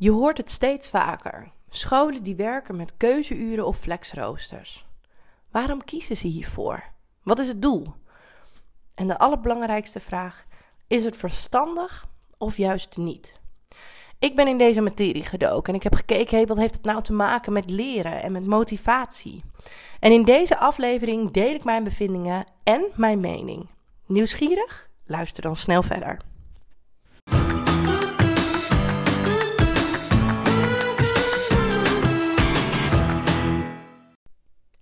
Je hoort het steeds vaker. Scholen die werken met keuzeuren of flexroosters. Waarom kiezen ze hiervoor? Wat is het doel? En de allerbelangrijkste vraag: is het verstandig of juist niet? Ik ben in deze materie gedoken en ik heb gekeken, hey, wat heeft het nou te maken met leren en met motivatie? En in deze aflevering deel ik mijn bevindingen en mijn mening. Nieuwsgierig? Luister dan snel verder.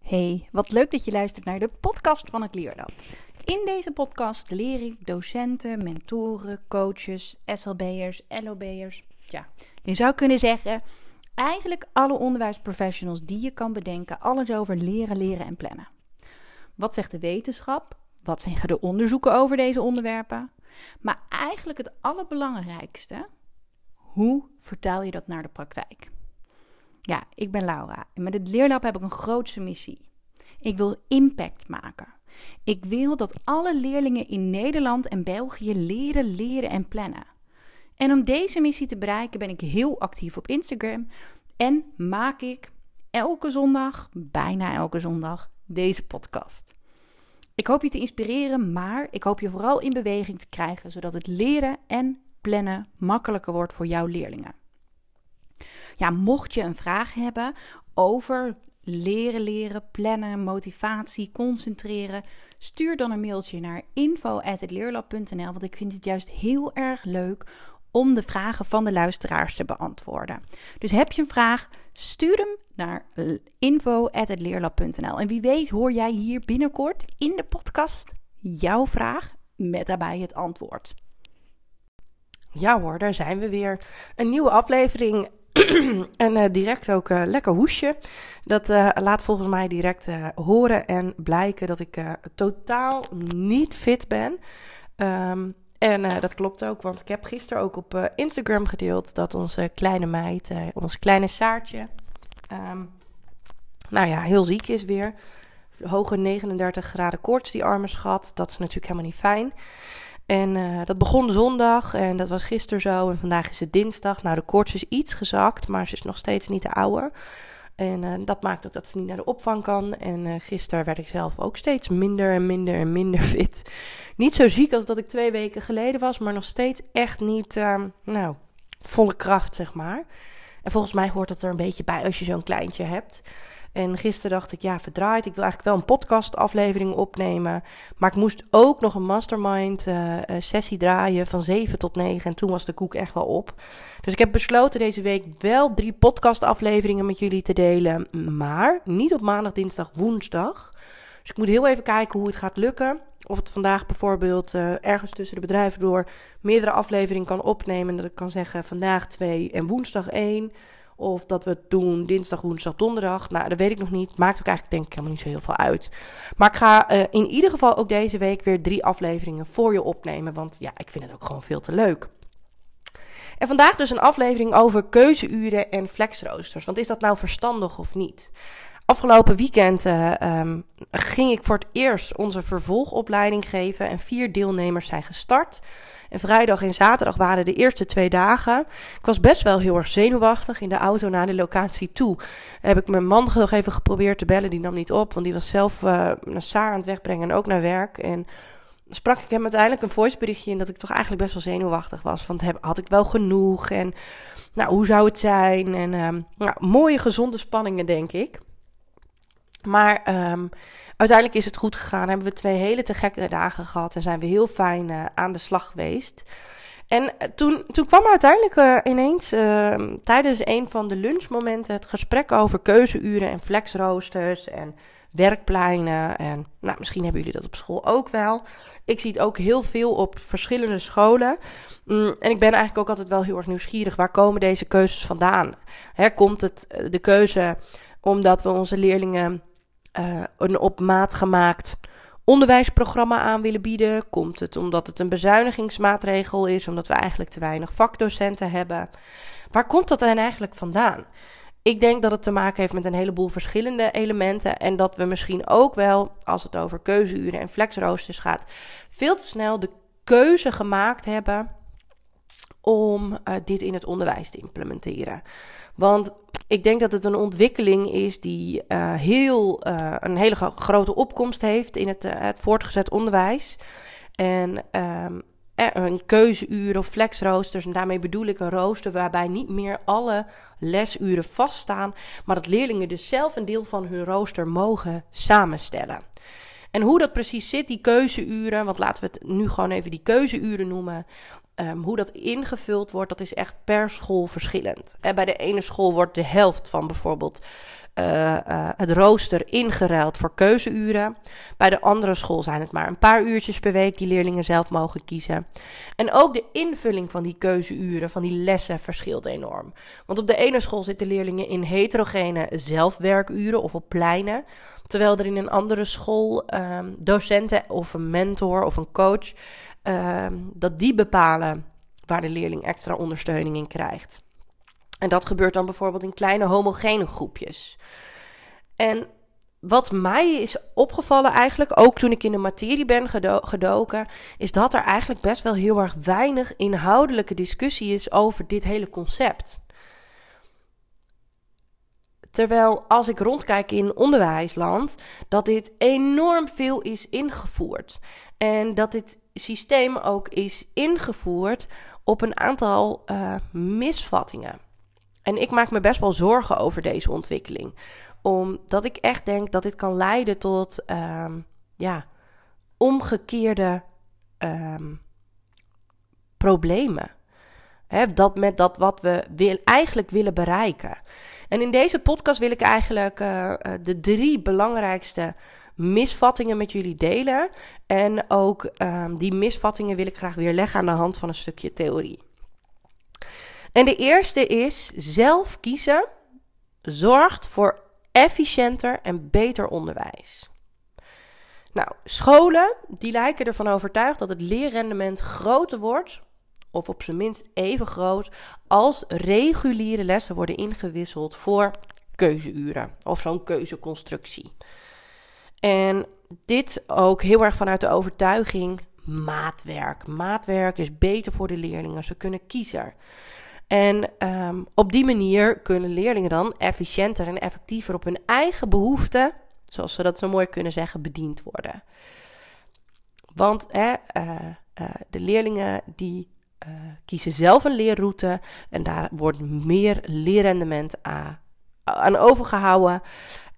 Hey, wat leuk dat je luistert naar de podcast van het Leerlab. In deze podcast leer ik docenten, mentoren, coaches, SLB'ers, LOB'ers. Ja, je zou kunnen zeggen, eigenlijk alle onderwijsprofessionals die je kan bedenken, alles over leren, leren en plannen. Wat zegt de wetenschap? Wat zeggen de onderzoeken over deze onderwerpen? Maar eigenlijk het allerbelangrijkste, hoe vertaal je dat naar de praktijk? Ja, ik ben Laura en met het Leerlab heb ik een grootse missie. Ik wil impact maken. Ik wil dat alle leerlingen in Nederland en België leren, leren en plannen. En om deze missie te bereiken ben ik heel actief op Instagram en maak ik elke zondag, bijna elke zondag, deze podcast. Ik hoop je te inspireren, maar ik hoop je vooral in beweging te krijgen, zodat het leren en plannen makkelijker wordt voor jouw leerlingen. Ja, mocht je een vraag hebben over leren, leren, plannen, motivatie, concentreren, stuur dan een mailtje naar info@leerlab.nl, want ik vind het juist heel erg leuk om de vragen van de luisteraars te beantwoorden. Dus heb je een vraag, stuur hem naar info@leerlab.nl. En wie weet hoor jij hier binnenkort in de podcast jouw vraag met daarbij het antwoord. Ja hoor, daar zijn we weer. Een nieuwe aflevering en uh, direct ook uh, lekker hoesje. Dat uh, laat volgens mij direct horen en blijken dat ik totaal niet fit ben. Um, en dat klopt ook, want ik heb gisteren ook op Instagram gedeeld dat onze kleine meid, onze kleine Saartje, um, nou ja, heel ziek is weer. Hoge 39 graden koorts, die arme schat. Dat is natuurlijk helemaal niet fijn. En uh, dat begon zondag en dat was gisteren zo. En vandaag is het dinsdag. Nou, de koorts is iets gezakt, maar ze is nog steeds niet de oude. En uh, dat maakt ook dat ze niet naar de opvang kan. En uh, gisteren werd ik zelf ook steeds minder en minder en minder fit. Niet zo ziek als dat ik twee weken geleden was, maar nog steeds echt niet, nou, volle kracht, zeg maar. En volgens mij hoort dat er een beetje bij als je zo'n kleintje hebt. En gisteren dacht ik, ja, verdraaid. Ik wil eigenlijk wel een podcastaflevering opnemen. Maar ik moest ook nog een mastermind uh, sessie draaien van 7 tot 9. En toen was de koek echt wel op. Dus ik heb besloten deze week wel drie podcastafleveringen met jullie te delen. Maar niet op maandag, dinsdag, woensdag. Dus ik moet heel even kijken hoe het gaat lukken. Of het vandaag bijvoorbeeld uh, ergens tussen de bedrijven door meerdere afleveringen kan opnemen. Dat ik kan zeggen vandaag twee en woensdag één. Of dat we het doen dinsdag, woensdag, donderdag. Nou, dat weet ik nog niet. Maakt ook eigenlijk denk ik helemaal niet zo heel veel uit. Maar ik ga uh, in ieder geval ook deze week weer drie afleveringen voor je opnemen. Want ja, ik vind het ook gewoon veel te leuk. En vandaag dus een aflevering over keuzeuren en flexroosters. Want is dat nou verstandig of niet? Afgelopen weekend uh, um, ging ik voor het eerst onze vervolgopleiding geven. En vier deelnemers zijn gestart. En vrijdag en zaterdag waren de eerste twee dagen. Ik was best wel heel erg zenuwachtig in de auto naar de locatie toe. Heb ik mijn man nog even geprobeerd te bellen. Die nam niet op, want die was zelf uh, naar Saar aan het wegbrengen en ook naar werk. En sprak ik hem uiteindelijk een voiceberichtje in dat ik toch eigenlijk best wel zenuwachtig was. Want had ik wel genoeg en nou, hoe zou het zijn? En um, nou, mooie gezonde spanningen, denk ik. Maar um, uiteindelijk is het goed gegaan. Hebben we twee hele te gekke dagen gehad. En zijn we heel fijn uh, aan de slag geweest. En eh, toen, toen kwam uiteindelijk uh, ineens uh, tijdens een van de lunchmomenten het gesprek over keuzeuren en flexroosters en werkpleinen. En nou, misschien hebben jullie dat op school ook wel. Ik zie het ook heel veel op verschillende scholen. Mm, en ik ben eigenlijk ook altijd wel heel erg nieuwsgierig. Waar komen deze keuzes vandaan? Hè, komt het de keuze omdat we onze leerlingen uh, een op maat gemaakt onderwijsprogramma aan willen bieden? Komt het omdat het een bezuinigingsmaatregel is, omdat we eigenlijk te weinig vakdocenten hebben? Waar komt dat dan eigenlijk vandaan? Ik denk dat het te maken heeft met een heleboel verschillende elementen. En dat we misschien ook wel, als het over keuzeuren en flexroosters gaat, veel te snel de keuze gemaakt hebben om uh, dit in het onderwijs te implementeren. Want ik denk dat het een ontwikkeling is die uh, heel, uh, een hele grote opkomst heeft in het, het voortgezet onderwijs. En um, een keuzeuur of flexroosters. En daarmee bedoel ik een rooster waarbij niet meer alle lesuren vaststaan. Maar dat leerlingen dus zelf een deel van hun rooster mogen samenstellen. En hoe dat precies zit, die keuzeuren, want laten we het nu gewoon even die keuzeuren noemen. Um, hoe dat ingevuld wordt, dat is echt per school verschillend. En bij de ene school wordt de helft van bijvoorbeeld uh, uh, het rooster ingeruild voor keuzeuren. Bij de andere school zijn het maar een paar uurtjes per week die leerlingen zelf mogen kiezen. En ook de invulling van die keuzeuren, van die lessen, verschilt enorm. Want op de ene school zitten leerlingen in heterogene zelfwerkuren of op pleinen. Terwijl er in een andere school um, docenten of een mentor of een coach, um, dat die bepalen waar de leerling extra ondersteuning in krijgt. En dat gebeurt dan bijvoorbeeld in kleine homogene groepjes. En wat mij is opgevallen eigenlijk, ook toen ik in de materie ben gedo gedoken, is dat er eigenlijk best wel heel erg weinig inhoudelijke discussie is over dit hele concept. Terwijl als ik rondkijk in onderwijsland, dat dit enorm veel is ingevoerd. En dat dit systeem ook is ingevoerd op een aantal uh, misvattingen. En ik maak me best wel zorgen over deze ontwikkeling. Omdat ik echt denk dat dit kan leiden tot um, ja, omgekeerde um, problemen. He, dat met dat wat we eigenlijk willen bereiken. En in deze podcast wil ik eigenlijk uh, de drie belangrijkste misvattingen met jullie delen. En ook um, die misvattingen wil ik graag weer leggen aan de hand van een stukje theorie. En de eerste is zelf kiezen zorgt voor efficiënter en beter onderwijs. Nou, scholen die lijken ervan overtuigd dat het leerrendement groter wordt, of op zijn minst even groot, als reguliere lessen worden ingewisseld voor keuzeuren of zo'n keuzeconstructie. En dit ook heel erg vanuit de overtuiging maatwerk. Maatwerk is beter voor de leerlingen. Ze kunnen kiezen. En um, op die manier kunnen leerlingen dan efficiënter en effectiever op hun eigen behoeften, zoals we dat zo mooi kunnen zeggen, bediend worden. Want hè, uh, uh, de leerlingen die uh, kiezen zelf een leerroute en daar wordt meer leerrendement aan, aan overgehouden.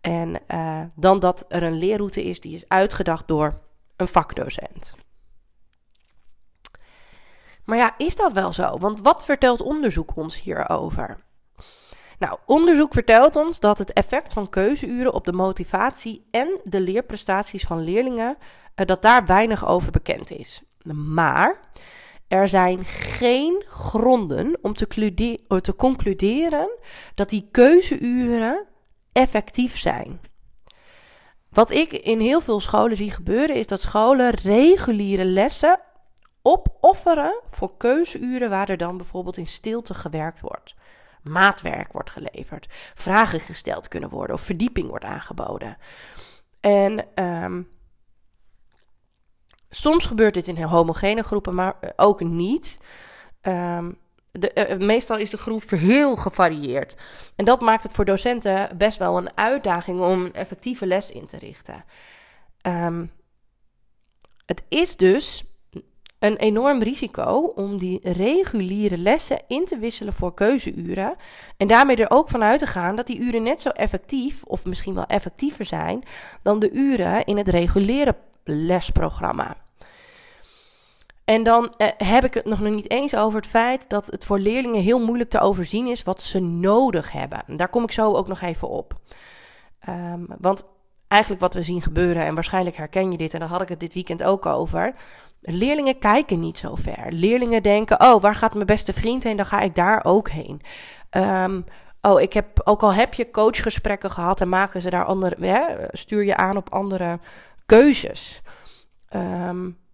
En dan dat er een leerroute is die is uitgedacht door een vakdocent. Maar ja, is dat wel zo? Want wat vertelt onderzoek ons hierover? Nou, onderzoek vertelt ons dat het effect van keuzeuren op de motivatie en de leerprestaties van leerlingen, eh, dat daar weinig over bekend is. Maar er zijn geen gronden om te, eh, te concluderen dat die keuzeuren effectief zijn. Wat ik in heel veel scholen zie gebeuren, is dat scholen reguliere lessen opofferen voor keuzeuren waar er dan bijvoorbeeld in stilte gewerkt wordt. Maatwerk wordt geleverd, vragen gesteld kunnen worden of verdieping wordt aangeboden. En um, soms gebeurt dit in homogene groepen, maar ook niet. Um, de, uh, meestal is de groep heel gevarieerd. En dat maakt het voor docenten best wel een uitdaging om een effectieve les in te richten. Um, het is dus een enorm risico om die reguliere lessen in te wisselen voor keuzeuren. En daarmee er ook vanuit te gaan dat die uren net zo effectief, of misschien wel effectiever zijn, dan de uren in het reguliere lesprogramma. En dan eh, heb ik het nog niet eens over het feit dat het voor leerlingen heel moeilijk te overzien is wat ze nodig hebben. Daar kom ik zo ook nog even op. Um, want eigenlijk wat we zien gebeuren, en waarschijnlijk herken je dit, en daar had ik het dit weekend ook over. Leerlingen kijken niet zo ver. Leerlingen denken: oh, waar gaat mijn beste vriend heen? Dan ga ik daar ook heen. Um, oh, ik heb ook al heb je coachgesprekken gehad en maken ze daar andere, hè, stuur je aan op andere keuzes. Um,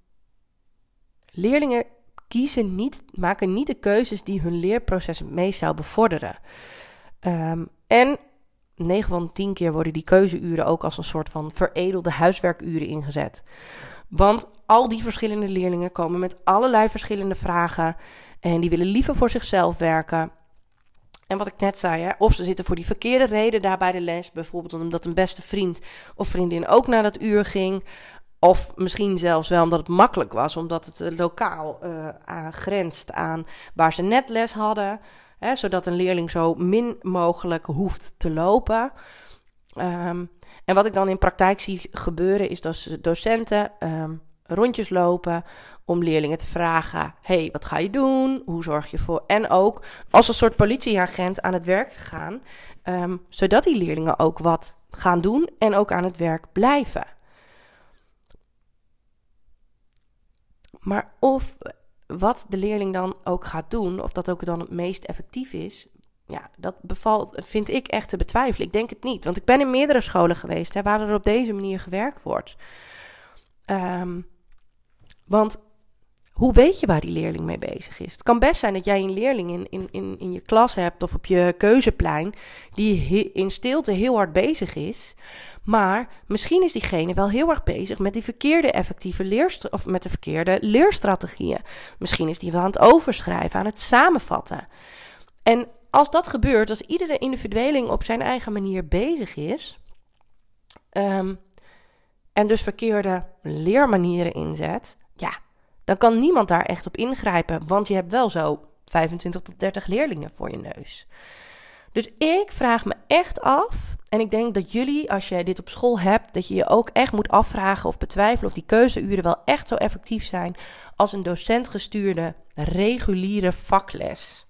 leerlingen kiezen niet, maken niet de keuzes die hun leerproces meest zou bevorderen. Um, en 9 van 10 keer worden die keuzeuren ook als een soort van veredelde huiswerkuren ingezet. Want al die verschillende leerlingen komen met allerlei verschillende vragen. En die willen liever voor zichzelf werken. En wat ik net zei, hè, of ze zitten voor die verkeerde reden daar bij de les. Bijvoorbeeld omdat een beste vriend of vriendin ook naar dat uur ging. Of misschien zelfs wel omdat het makkelijk was, omdat het uh, lokaal uh, grenst aan waar ze net les hadden. Hè, zodat een leerling zo min mogelijk hoeft te lopen. Um, en wat ik dan in praktijk zie gebeuren, is dat docenten um, rondjes lopen om leerlingen te vragen: hey, wat ga je doen? Hoe zorg je voor? En ook als een soort politieagent aan het werk gaan, um, zodat die leerlingen ook wat gaan doen en ook aan het werk blijven. Maar of wat de leerling dan ook gaat doen, of dat ook dan het meest effectief is, ja, dat bevalt, vind ik echt te betwijfelen. Ik denk het niet, want ik ben in meerdere scholen geweest hè, waar er op deze manier gewerkt wordt. Um, want hoe weet je waar die leerling mee bezig is? Het kan best zijn dat jij een leerling in, in, in, in je klas hebt of op je keuzeplein die in stilte heel hard bezig is. Maar misschien is diegene wel heel erg bezig met die verkeerde effectieve leerst of met de verkeerde leerstrategieën. Misschien is die wel aan het overschrijven, aan het samenvatten. En als dat gebeurt, als iedere individueling op zijn eigen manier bezig is, um, en dus verkeerde leermanieren inzet, ja, dan kan niemand daar echt op ingrijpen, want je hebt wel zo 25 tot 30 leerlingen voor je neus. Dus ik vraag me echt af, en ik denk dat jullie, als jij dit op school hebt, dat je je ook echt moet afvragen of betwijfelen of die keuzeuren wel echt zo effectief zijn als een docent gestuurde reguliere vakles.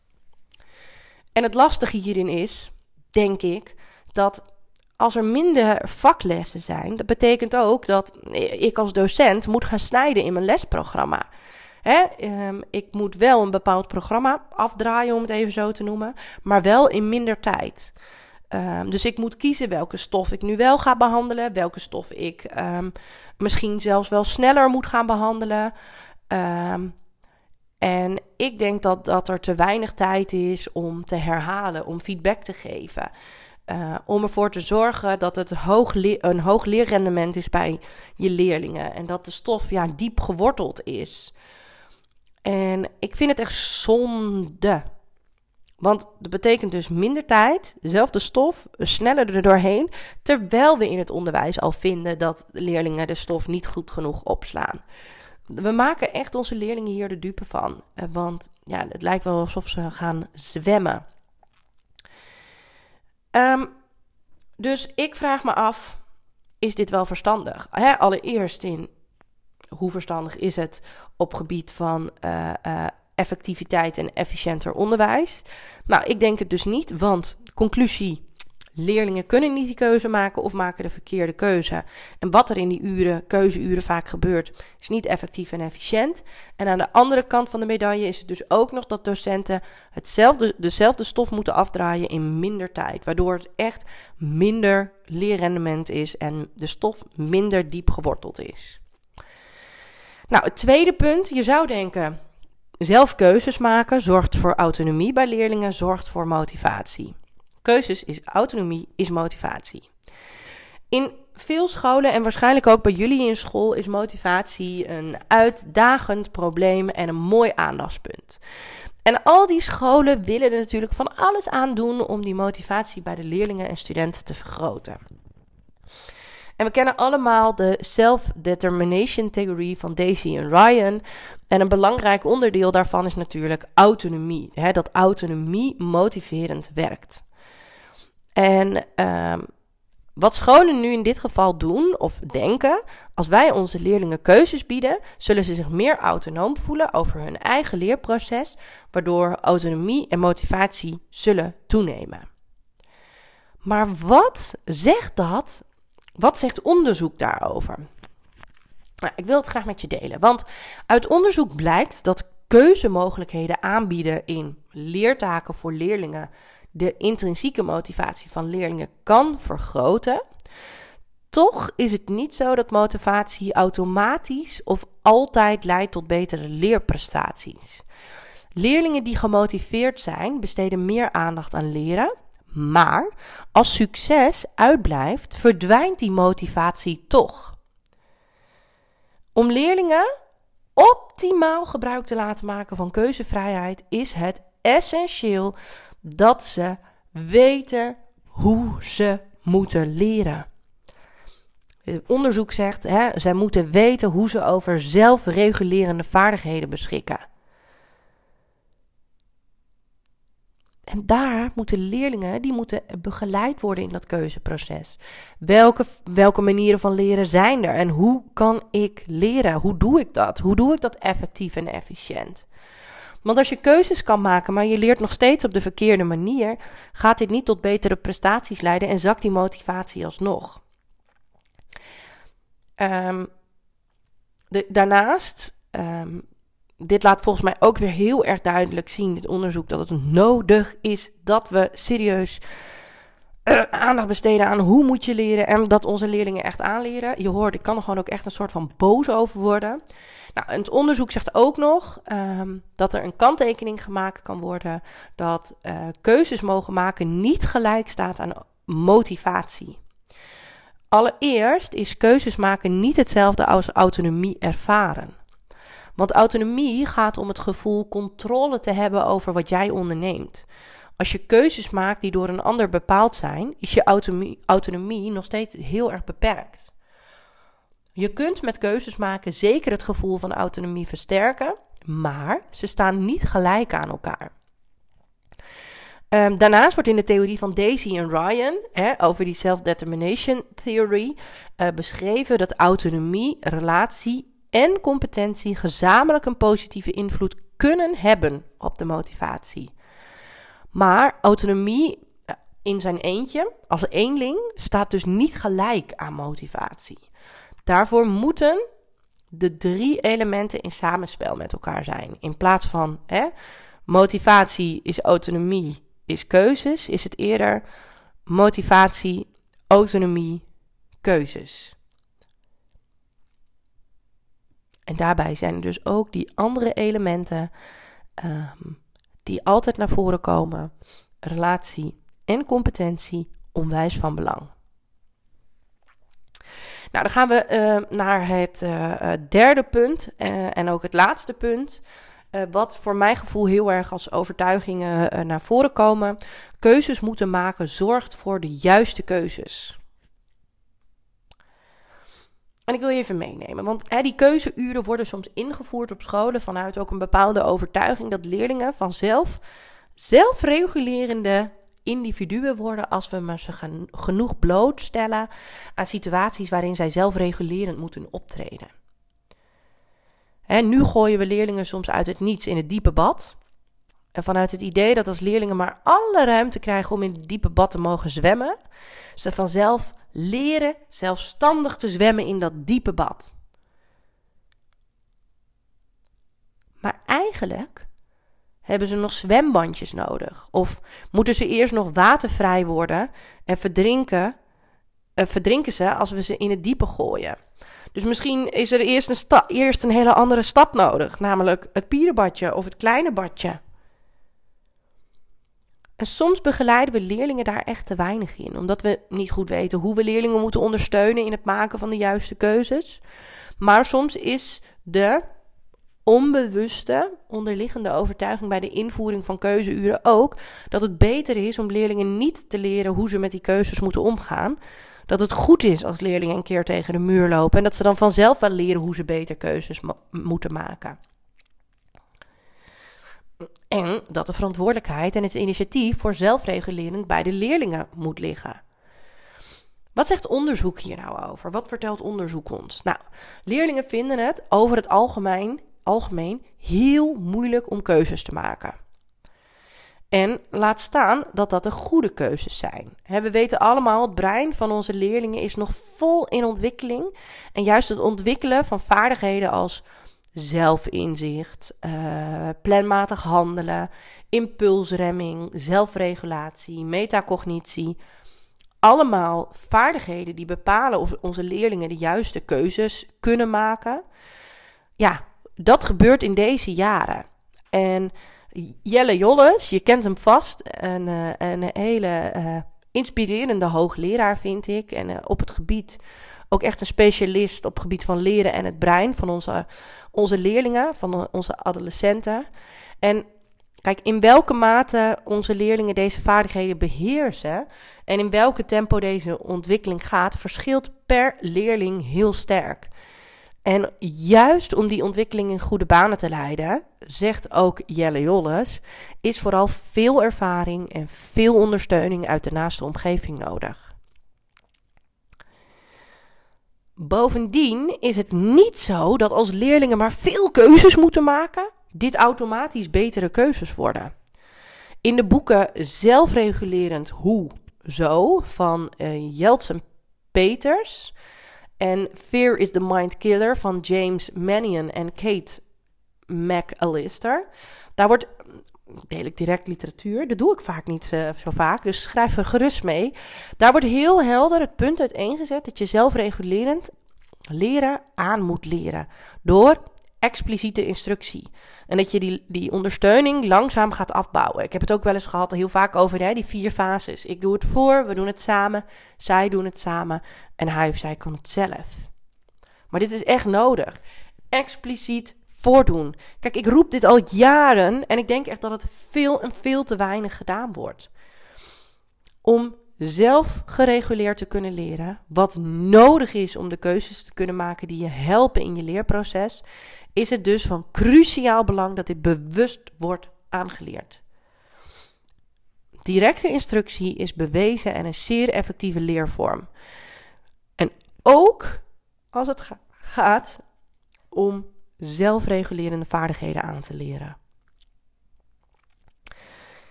En het lastige hierin is, denk ik, dat als er minder vaklessen zijn, dat betekent ook dat ik als docent moet gaan snijden in mijn lesprogramma. Um, ik moet wel een bepaald programma afdraaien, om het even zo te noemen, maar wel in minder tijd. Um, dus ik moet kiezen welke stof ik nu wel ga behandelen, welke stof ik um, misschien zelfs wel sneller moet gaan behandelen. en ik denk dat, dat er te weinig tijd is om te herhalen, om feedback te geven. Uh, om ervoor te zorgen dat het hoog een hoog leerrendement is bij je leerlingen. En dat de stof ja, diep geworteld is. En ik vind het echt zonde. Want dat betekent dus minder tijd, dezelfde stof, sneller er doorheen. Terwijl we in het onderwijs al vinden dat leerlingen de stof niet goed genoeg opslaan. We maken echt onze leerlingen hier de dupe van. Eh, want ja, het lijkt wel alsof ze gaan zwemmen. Um, dus ik vraag me af, is dit wel verstandig? Allereerst in hoe verstandig is het op gebied van uh, uh, effectiviteit en efficiënter onderwijs? Nou, ik denk het dus niet, want conclusie Leerlingen kunnen niet die keuze maken of maken de verkeerde keuze. En wat er in die uren, keuzeuren vaak gebeurt, is niet effectief en efficiënt. En aan de andere kant van de medaille is het dus ook nog dat docenten hetzelfde, dezelfde stof moeten afdraaien in minder tijd. Waardoor het echt minder leerrendement is en de stof minder diep geworteld is. Nou, het tweede punt, je zou denken, zelf keuzes maken zorgt voor autonomie bij leerlingen, zorgt voor motivatie. Keuzes is autonomie, is motivatie. In veel scholen en waarschijnlijk ook bij jullie in school is motivatie een uitdagend probleem en een mooi aandachtspunt. En al die scholen willen er natuurlijk van alles aan doen om die motivatie bij de leerlingen en studenten te vergroten. En we kennen allemaal de self-determination theorie van Daisy en Ryan. En een belangrijk onderdeel daarvan is natuurlijk autonomie. Hè, dat autonomie motiverend werkt. En um, wat scholen nu in dit geval doen of denken, als wij onze leerlingen keuzes bieden, zullen ze zich meer autonoom voelen over hun eigen leerproces, waardoor autonomie en motivatie zullen toenemen. Maar wat zegt dat? Wat zegt onderzoek daarover? Nou, ik wil het graag met je delen, want uit onderzoek blijkt dat keuzemogelijkheden aanbieden in leertaken voor leerlingen de intrinsieke motivatie van leerlingen kan vergroten, toch is het niet zo dat motivatie automatisch of altijd leidt tot betere leerprestaties. Leerlingen die gemotiveerd zijn, besteden meer aandacht aan leren. Maar als succes uitblijft, verdwijnt die motivatie toch. Om leerlingen optimaal gebruik te laten maken van keuzevrijheid, is het essentieel dat ze weten hoe ze moeten leren. onderzoek zegt, hè, zij moeten weten hoe ze over zelfregulerende vaardigheden beschikken. En daar moeten leerlingen, die moeten begeleid worden in dat keuzeproces. Welke, welke manieren van leren zijn er? En hoe kan ik leren? Hoe doe ik dat? Hoe doe ik dat effectief en efficiënt? Want als je keuzes kan maken, maar je leert nog steeds op de verkeerde manier, gaat dit niet tot betere prestaties leiden en zakt die motivatie alsnog. Um, de, daarnaast um, dit laat volgens mij ook weer heel erg duidelijk zien, dit onderzoek, dat het nodig is dat we serieus uh, aandacht besteden aan hoe moet je leren en dat onze leerlingen echt aanleren. Je hoort, ik kan er gewoon ook echt een soort van boos over worden. Nou, het onderzoek zegt ook nog um, dat er een kanttekening gemaakt kan worden dat uh, keuzes mogen maken niet gelijk staat aan motivatie. Allereerst is keuzes maken niet hetzelfde als autonomie ervaren. Want autonomie gaat om het gevoel controle te hebben over wat jij onderneemt. Als je keuzes maakt die door een ander bepaald zijn, is je autonomie, nog steeds heel erg beperkt. Je kunt met keuzes maken zeker het gevoel van autonomie versterken, maar ze staan niet gelijk aan elkaar. Um, daarnaast wordt in de theorie van Daisy en Ryan hè, over die self-determination theory uh, beschreven dat autonomie, relatie en competentie gezamenlijk een positieve invloed kunnen hebben op de motivatie. Maar autonomie eh, in zijn eentje, als eenling, staat dus niet gelijk aan motivatie. Daarvoor moeten de drie elementen in samenspel met elkaar zijn. In plaats van hè, motivatie is autonomie, is keuzes, is het eerder motivatie, autonomie, keuzes. En daarbij zijn er dus ook die andere elementen um, die altijd naar voren komen: relatie en competentie, onwijs van belang. Nou, dan gaan we uh, naar het uh, derde punt en ook het laatste punt. wat voor mijn gevoel heel erg als overtuigingen naar voren komen. Keuzes moeten maken zorgt voor de juiste keuzes. En ik wil je even meenemen, want hè, die keuzeuren worden soms ingevoerd op scholen vanuit ook een bepaalde overtuiging dat leerlingen vanzelf zelfregulerende individuen worden als we maar ze genoeg blootstellen aan situaties waarin zij zelfregulerend moeten optreden. Hè, nu gooien we leerlingen soms uit het niets in het diepe bad. En vanuit het idee dat als leerlingen maar alle ruimte krijgen om in het diepe bad te mogen zwemmen, ze vanzelf leren zelfstandig te zwemmen in dat diepe bad. Maar eigenlijk hebben ze nog zwembandjes nodig. Of moeten ze eerst nog watervrij worden en verdrinken, uh, verdrinken ze als we ze in het diepe gooien. Dus misschien is er eerst een, eerst een hele andere stap nodig, namelijk het pierenbadje of het kleine badje. En soms begeleiden we leerlingen daar echt te weinig in, omdat we niet goed weten hoe we leerlingen moeten ondersteunen in het maken van de juiste keuzes. Maar soms is de onbewuste onderliggende overtuiging bij de invoering van keuzeuren ook dat het beter is om leerlingen niet te leren hoe ze met die keuzes moeten omgaan. Dat het goed is als leerlingen een keer tegen de muur lopen en dat ze dan vanzelf wel leren hoe ze beter keuzes moeten maken. En dat de verantwoordelijkheid en het initiatief voor zelfregulerend bij de leerlingen moet liggen. Wat zegt onderzoek hier nou over? Wat vertelt onderzoek ons? Nou, leerlingen vinden het over het algemeen, algemeen heel moeilijk om keuzes te maken. En laat staan dat dat de goede keuzes zijn. We weten allemaal, het brein van onze leerlingen is nog vol in ontwikkeling. En juist het ontwikkelen van vaardigheden als zelfinzicht, uh, planmatig handelen, impulsremming, zelfregulatie, metacognitie. Allemaal vaardigheden die bepalen of onze leerlingen de juiste keuzes kunnen maken. Ja, dat gebeurt in deze jaren. En Jelle Jolles, je kent hem vast, een, eh, een hele uh, inspirerende hoogleraar, vind ik. En uh, op het gebied ook echt een specialist op het gebied van leren en het brein van onze, onze leerlingen, van onze adolescenten. En kijk, in welke mate onze leerlingen deze vaardigheden beheersen en in welke tempo deze ontwikkeling gaat, verschilt per leerling heel sterk. En juist om die ontwikkeling in goede banen te leiden, zegt ook Jelle Jolles, is vooral veel ervaring en veel ondersteuning uit de naaste omgeving nodig. Bovendien is het niet zo dat als leerlingen maar veel keuzes moeten maken, dit automatisch betere keuzes worden. In de boeken Zelfregulerend Hoe Zo van uh, Jeltsen Peters en Fear is the Mind Killer van James Mannion en Kate McAllister. Daar wordt, deel ik direct literatuur, dat doe ik vaak niet uh, zo vaak, dus schrijf er gerust mee. Daar wordt heel helder het punt uiteengezet dat je zelfregulerend leren aan moet leren. Door expliciete instructie. En dat je die, die ondersteuning langzaam gaat afbouwen. Ik heb het ook wel eens gehad, heel vaak over hè, die vier fases. Ik doe het voor, we doen het samen, zij doen het samen en hij of zij kan het zelf. Maar dit is echt nodig. Expliciet voordoen. Kijk, ik roep dit al jaren en ik denk echt dat het veel en veel te weinig gedaan wordt. Om zelf gereguleerd te kunnen leren, wat nodig is om de keuzes te kunnen maken die je helpen in je leerproces, is het dus van cruciaal belang dat dit bewust wordt aangeleerd. Directe instructie is bewezen en een zeer effectieve leervorm. En ook als het gaat om zelfregulerende vaardigheden aan te leren.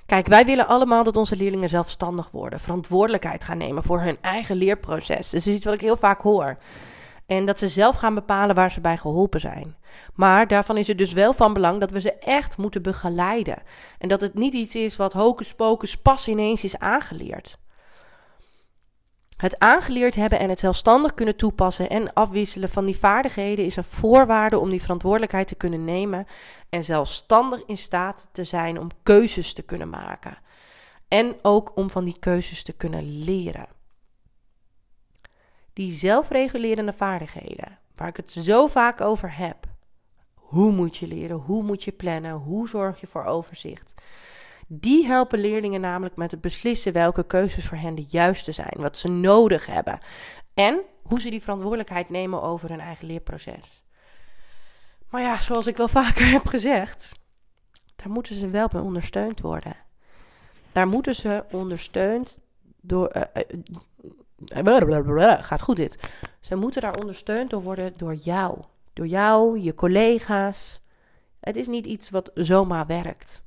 Kijk, wij willen allemaal dat onze leerlingen zelfstandig worden, verantwoordelijkheid gaan nemen voor hun eigen leerproces. Dat is iets wat ik heel vaak hoor. En dat ze zelf gaan bepalen waar ze bij geholpen zijn. Maar daarvan is het dus wel van belang dat we ze echt moeten begeleiden. En dat het niet iets is wat hocus pocus pas ineens is aangeleerd. Het aangeleerd hebben en het zelfstandig kunnen toepassen en afwisselen van die vaardigheden is een voorwaarde om die verantwoordelijkheid te kunnen nemen en zelfstandig in staat te zijn om keuzes te kunnen maken. En ook om van die keuzes te kunnen leren. Die zelfregulerende vaardigheden, waar ik het zo vaak over heb. Hoe moet je leren? Hoe moet je plannen? Hoe zorg je voor overzicht? Die helpen leerlingen namelijk met het beslissen welke keuzes voor hen de juiste zijn, wat ze nodig hebben en hoe ze die verantwoordelijkheid nemen over hun eigen leerproces. Maar ja, zoals ik wel vaker heb gezegd, daar moeten ze wel bij ondersteund worden. Daar moeten ze ondersteund door. Uh, gaat goed dit. Ze moeten daar ondersteund door worden door jou. Door jou, je collega's. Het is niet iets wat zomaar werkt.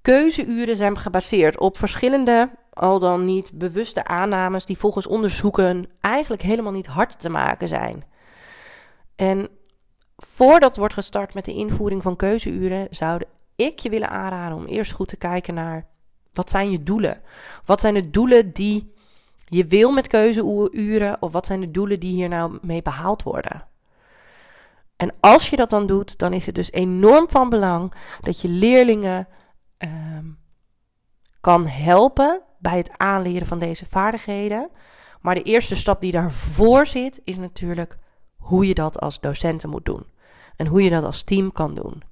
Keuzeuren zijn gebaseerd op verschillende, al dan niet bewuste aannames, die volgens onderzoeken eigenlijk helemaal niet hard te maken zijn. En voordat wordt gestart met de invoering van keuzeuren, zou ik je willen aanraden om eerst goed te kijken naar wat zijn je doelen? Wat zijn de doelen die je wil met keuzeuren of wat zijn de doelen die hier nou mee behaald worden? En als je dat dan doet, dan is het dus enorm van belang dat je leerlingen Ehm, kan helpen bij het aanleren van deze vaardigheden. Maar de eerste stap die daarvoor zit, is natuurlijk hoe je dat als docenten moet doen. En hoe je dat als team kan doen.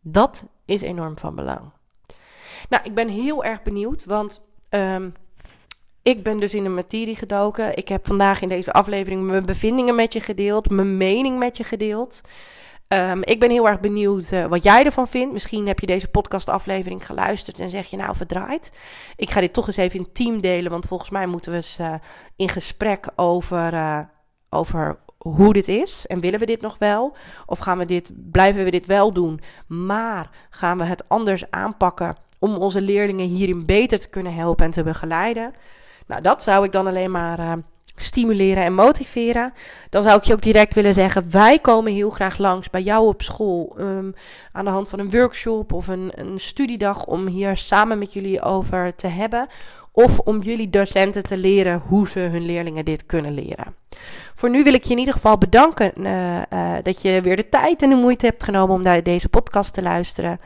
Dat is enorm van belang. Nou, ik ben heel erg benieuwd, want um, ik ben dus in de materie gedoken. Ik heb vandaag in deze aflevering mijn bevindingen met je gedeeld, mijn mening met je gedeeld. Um, ik ben heel erg benieuwd uh, wat jij ervan vindt. Misschien heb je deze podcastaflevering geluisterd en zeg je nou verdraaid. Ik ga dit toch eens even in team delen, want volgens mij moeten we eens uh, in gesprek over, uh, over hoe dit is. En willen we dit nog wel? Of gaan we dit, blijven we dit wel doen, maar gaan we het anders aanpakken om onze leerlingen hierin beter te kunnen helpen en te begeleiden? Nou, dat zou ik dan alleen maar stimuleren en motiveren, dan zou ik je ook direct willen zeggen: wij komen heel graag langs bij jou op school um, aan de hand van een workshop of een, een studiedag om hier samen met jullie over te hebben. Of om jullie docenten te leren hoe ze hun leerlingen dit kunnen leren. Voor nu wil ik je in ieder geval bedanken uh, uh, dat je weer de tijd en de moeite hebt genomen om naar deze podcast te luisteren.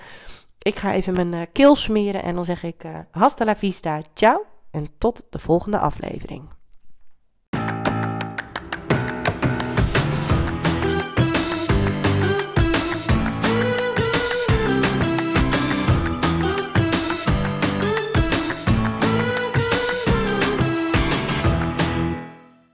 Ik ga even mijn uh, keel smeren en dan zeg ik uh, hasta la vista, ciao en tot de volgende aflevering.